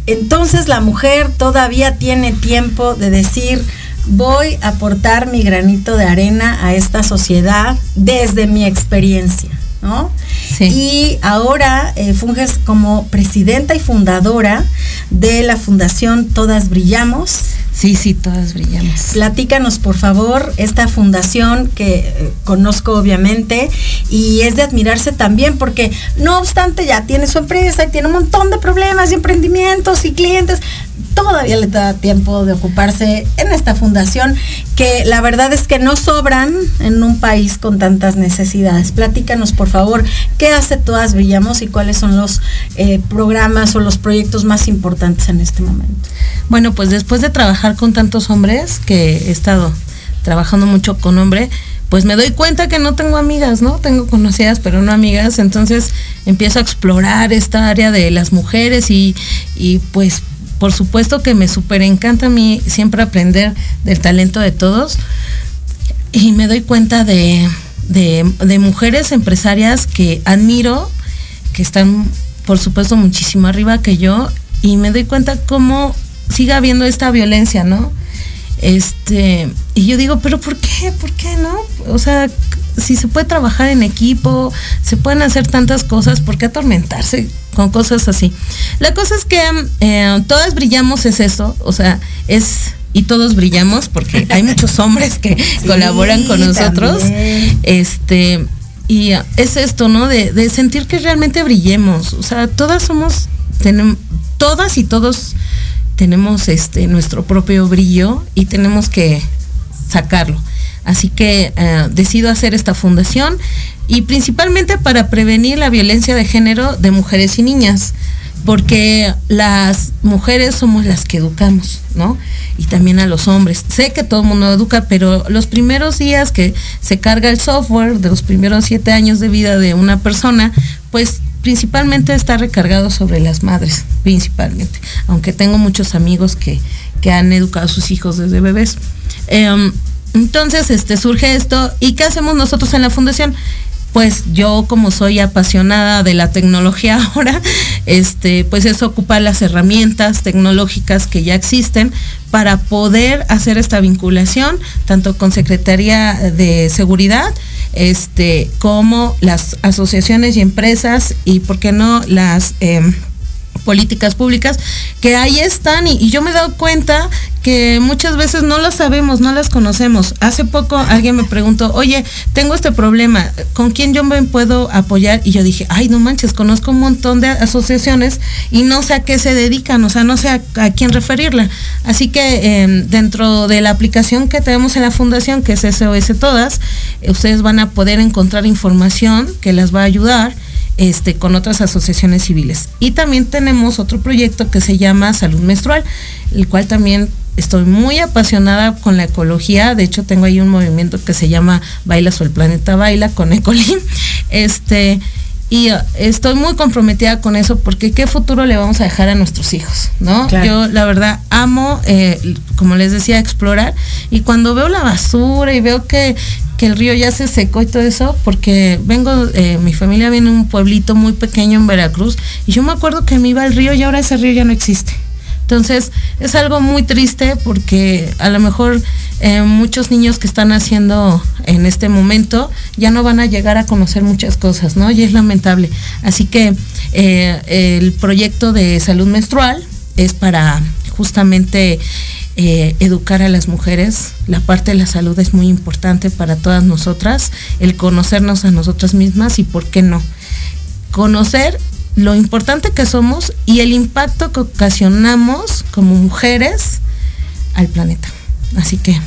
Entonces la mujer todavía tiene tiempo de decir, voy a aportar mi granito de arena a esta sociedad desde mi experiencia. ¿no? Y ahora eh, funges como presidenta y fundadora de la Fundación Todas Brillamos. Sí, sí, todas brillamos. Platícanos, por favor, esta fundación que eh, conozco obviamente y es de admirarse también porque no obstante ya tiene su empresa y tiene un montón de problemas y emprendimientos y clientes, todavía le da tiempo de ocuparse en esta fundación que la verdad es que no sobran en un país con tantas necesidades. Platícanos, por favor, qué hace Todas Brillamos y cuáles son los eh, programas o los proyectos más importantes en este momento. Bueno, pues después de trabajar con tantos hombres, que he estado trabajando mucho con hombre, pues me doy cuenta que no tengo amigas, ¿no? Tengo conocidas, pero no amigas. Entonces empiezo a explorar esta área de las mujeres y, y pues por supuesto que me súper encanta a mí siempre aprender del talento de todos y me doy cuenta de, de, mujeres empresarias que admiro, que están por supuesto muchísimo arriba que yo y me doy cuenta cómo sigue habiendo esta violencia, ¿no? Este, y yo digo, pero ¿por qué? ¿Por qué no? O sea, si se puede trabajar en equipo, se pueden hacer tantas cosas, ¿por qué atormentarse con cosas así? La cosa es que eh, todas brillamos es eso, o sea, es y todos brillamos porque hay muchos hombres que colaboran con nosotros. Este, y es esto, ¿no? De, de, sentir que realmente brillemos. O sea, todas somos, tenemos, todas y todos tenemos este nuestro propio brillo y tenemos que sacarlo. Así que eh, decido hacer esta fundación y principalmente para prevenir la violencia de género de mujeres y niñas, porque las mujeres somos las que educamos, ¿no? Y también a los hombres. Sé que todo el mundo educa, pero los primeros días que se carga el software de los primeros siete años de vida de una persona, pues principalmente está recargado sobre las madres, principalmente, aunque tengo muchos amigos que, que han educado a sus hijos desde bebés. Em, entonces, este, surge esto, ¿y qué hacemos nosotros en la fundación? Pues yo, como soy apasionada de la tecnología ahora, este, pues es ocupar las herramientas tecnológicas que ya existen para poder hacer esta vinculación, tanto con Secretaría de Seguridad, este, como las asociaciones y empresas y, ¿por qué no?, las em, políticas públicas que ahí están y, yo me he dado cuenta que muchas veces no las sabemos, no las conocemos. Hace poco alguien me preguntó, oye, tengo este problema, ¿con quién yo me puedo apoyar? Y yo dije, ay, no manches, conozco un montón de asociaciones y no sé a qué se dedican, o sea, no sé a, quién referirla. Así que em, dentro de la aplicación que tenemos en la fundación, que es SOS Todas, ustedes van a poder encontrar información que las va a ayudar este, con otras asociaciones civiles. Y también tenemos otro proyecto que se llama Salud Menstrual, el cual también estoy muy apasionada con la ecología. De hecho, tengo ahí un movimiento que se llama Bailas o el Planeta Baila con Ecolin. Este, y uh, estoy muy comprometida con eso porque qué futuro le vamos a dejar a nuestros hijos, ¿no? Yo la verdad amo, eh, como les decía, explorar y cuando veo la basura y veo que, que el río ya se secó y todo eso, porque vengo, eh, mi familia viene de un pueblito muy pequeño en Veracruz y yo me acuerdo que me iba al río y ahora ese río ya no existe. Entonces es algo muy triste porque a lo mejor eh, muchos niños que están haciendo en este momento ya no van a llegar a conocer muchas cosas, ¿no? Y es lamentable. Así que eh, el proyecto de salud menstrual es para justamente eh, educar a las mujeres. La parte de la salud es muy importante para todas nosotras, el conocernos a nosotras mismas y por qué no. Conocer lo importante que somos y el impacto que ocasionamos como mujeres al planeta. Así que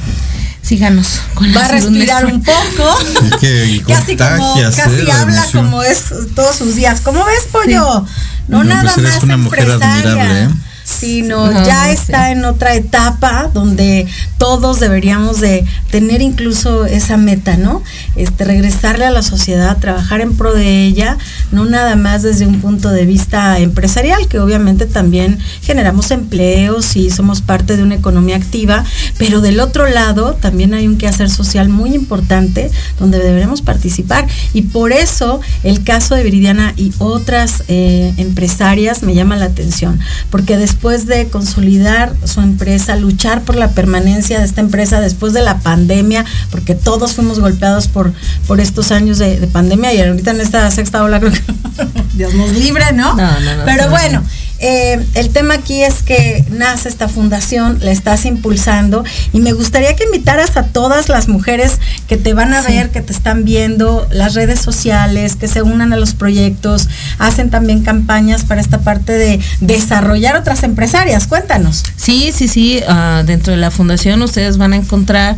síganos con Va a respirar un poco. casi como, casi ¿eh? habla como es todos sus días. ¿Cómo ves, pollo? No, pues nada más una mujer admirable, ¿eh? Sino ya está en otra etapa donde todos deberíamos de tener incluso esa meta, ¿no? Este regresarle a la sociedad, trabajar en pro de ella, no nada más desde un punto de vista empresarial, que obviamente también generamos empleos y somos parte de una economía activa, pero del otro lado también hay un quehacer social muy importante donde deberemos participar y por eso el caso de Viridiana y otras eh, empresarias me llama la atención, porque después después de consolidar su empresa, luchar por la permanencia de esta empresa después de la pandemia, porque todos fuimos golpeados por, por estos años de, pandemia y ahorita en esta sexta ola creo que Dios nos libre, ¿no? no, no, no Pero bueno. Eh, el tema aquí es que nace esta fundación, la estás impulsando y me gustaría que invitaras a todas las mujeres que te van a ver, que te están viendo, las redes sociales, que se unan a los proyectos, hacen también campañas para esta parte de desarrollar otras empresarias. Cuéntanos. Sí, sí, sí, ah, dentro de la fundación ustedes van a encontrar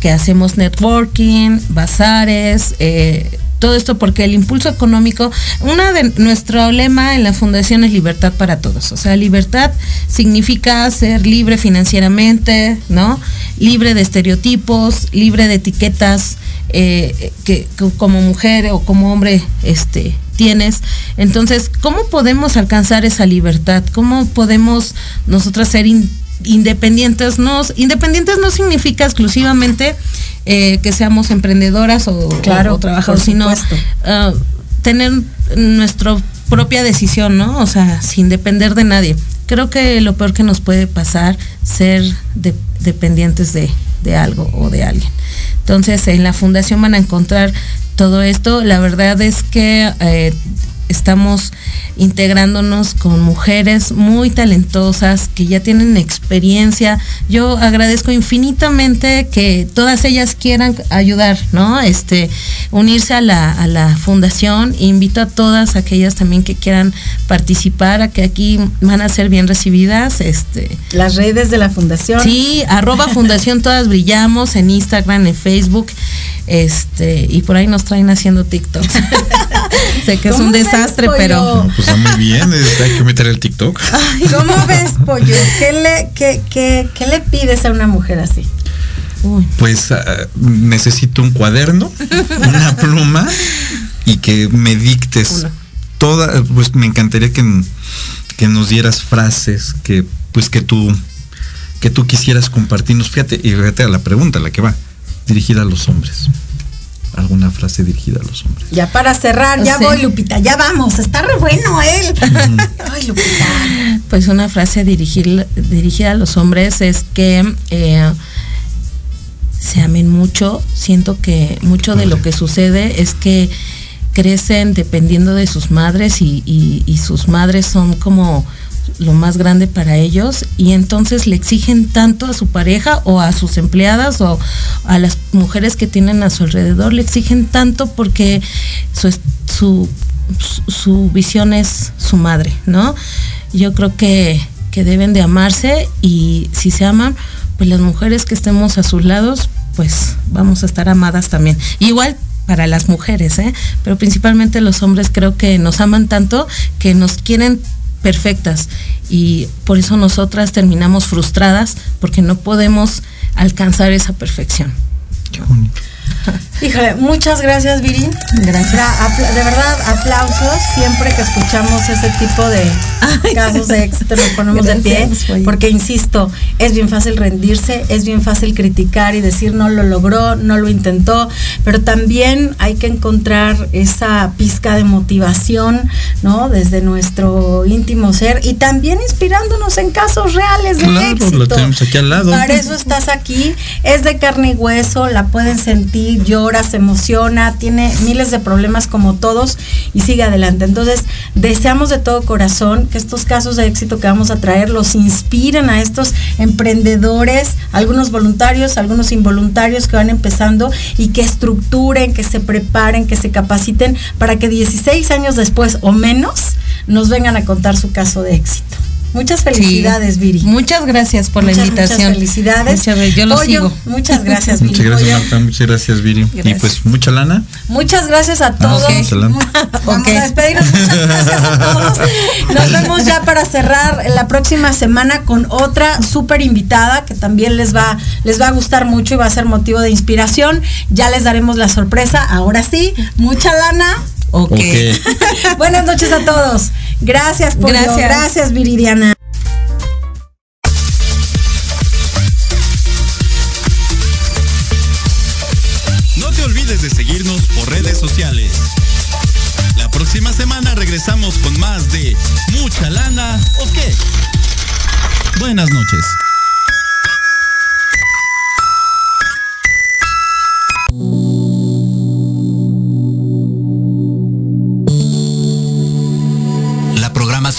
que hacemos networking, bazares, eh, todo esto porque el impulso económico, una de nuestro lema en la fundación es libertad para todos. O sea, libertad significa ser libre financieramente, ¿no? Libre de estereotipos, libre de etiquetas eh, que, como mujer o como hombre este, tienes. Entonces, ¿cómo podemos alcanzar esa libertad? ¿Cómo podemos nosotras ser independientes? No, independientes no significa exclusivamente eh, que seamos emprendedoras o, claro, trabajadores, sino uh, tener nuestra propia decisión, ¿no? O sea, sin depender de nadie. Creo que lo peor que nos puede pasar ser dependientes de, de algo o de alguien. Entonces, en la fundación van a encontrar todo esto. La verdad es que eh, estamos integrándonos con mujeres muy talentosas que ya tienen experiencia. Yo agradezco infinitamente que todas ellas quieran ayudar, ¿no? Este, unirse a la, a la fundación. Invito a todas aquellas también que quieran participar, a que aquí van a ser bien recibidas. Este, Las redes de la fundación. Sí, arroba fundación todas brillamos en Instagram, en Facebook. Este, y por ahí nos traen haciendo TikTok. sé que es un desastre, pero. pues está muy bien, hay que meter el TikTok. ¿Cómo ves, pollo? ¿Qué le, qué, qué, qué le pides a una mujer así? Pues uh, necesito un cuaderno, una pluma y que me dictes toda, pues me encantaría que, que nos dieras frases que pues que tú que tú quisieras compartirnos. Fíjate, y fíjate a la pregunta, la que va, dirigida a los hombres. Alguna frase dirigida a los hombres. Ya para cerrar, ya voy, Lupita, ya vamos, está re bueno él. Ay, Lupita. Pues una frase dirigir, dirigida a los hombres es que eh, se amen mucho. Siento que mucho de lo que sucede es que crecen dependiendo de sus madres y, y, y sus madres son como lo más grande para ellos y entonces le exigen tanto a su pareja o a sus empleadas o a las mujeres que tienen a su alrededor, le exigen tanto porque su, su, su visión es su madre, ¿no? Yo creo que, que deben de amarse y si se aman, pues las mujeres que estemos a sus lados, pues vamos a estar amadas también. Igual para las mujeres, ¿eh? pero principalmente los hombres creo que nos aman tanto que nos quieren perfectas y por eso nosotras terminamos frustradas porque no podemos alcanzar esa perfección. Qué bonito. Híjole, muchas gracias, Viri. Gracias. De verdad, aplausos siempre que escuchamos ese tipo de Ay. casos de éxito, nos ponemos gracias, de pie. Porque, insisto, es bien fácil rendirse, es bien fácil criticar y decir no lo logró, no lo intentó, pero también hay que encontrar esa pizca de motivación, ¿no? Desde nuestro íntimo ser y también inspirándonos en casos reales de claro, éxito. lo tenemos aquí al lado. Para eso estás aquí, es de carne y hueso, la pueden sentir llora, se emociona, tiene miles de problemas como todos y sigue adelante. Entonces, deseamos de todo corazón que estos casos de éxito que vamos a traer los inspiren a estos emprendedores, algunos voluntarios, algunos involuntarios que van empezando y que estructuren, que se preparen, que se capaciten para que 16 años después o menos nos vengan a contar su caso de éxito. Muchas felicidades, sí. Viri. Muchas gracias por muchas, la invitación. Muchas felicidades. Muchas, yo lo Pollo, sigo. Muchas gracias, Viri. Muchas gracias. Marta. Muchas gracias, Viri. Gracias. Y pues, mucha lana. Muchas gracias a todos. Okay. Vamos okay. a despedirnos. Muchas gracias a todos. Nos vemos ya para cerrar la próxima semana con otra súper invitada que también les va, les va a gustar mucho y va a ser motivo de inspiración. Ya les daremos la sorpresa. Ahora sí, mucha lana. Ok. okay. Buenas noches a todos. Gracias, por Gracias. Gracias, Viridiana. No te olvides de seguirnos por redes sociales. La próxima semana regresamos con más de Mucha Lana o qué. Buenas noches.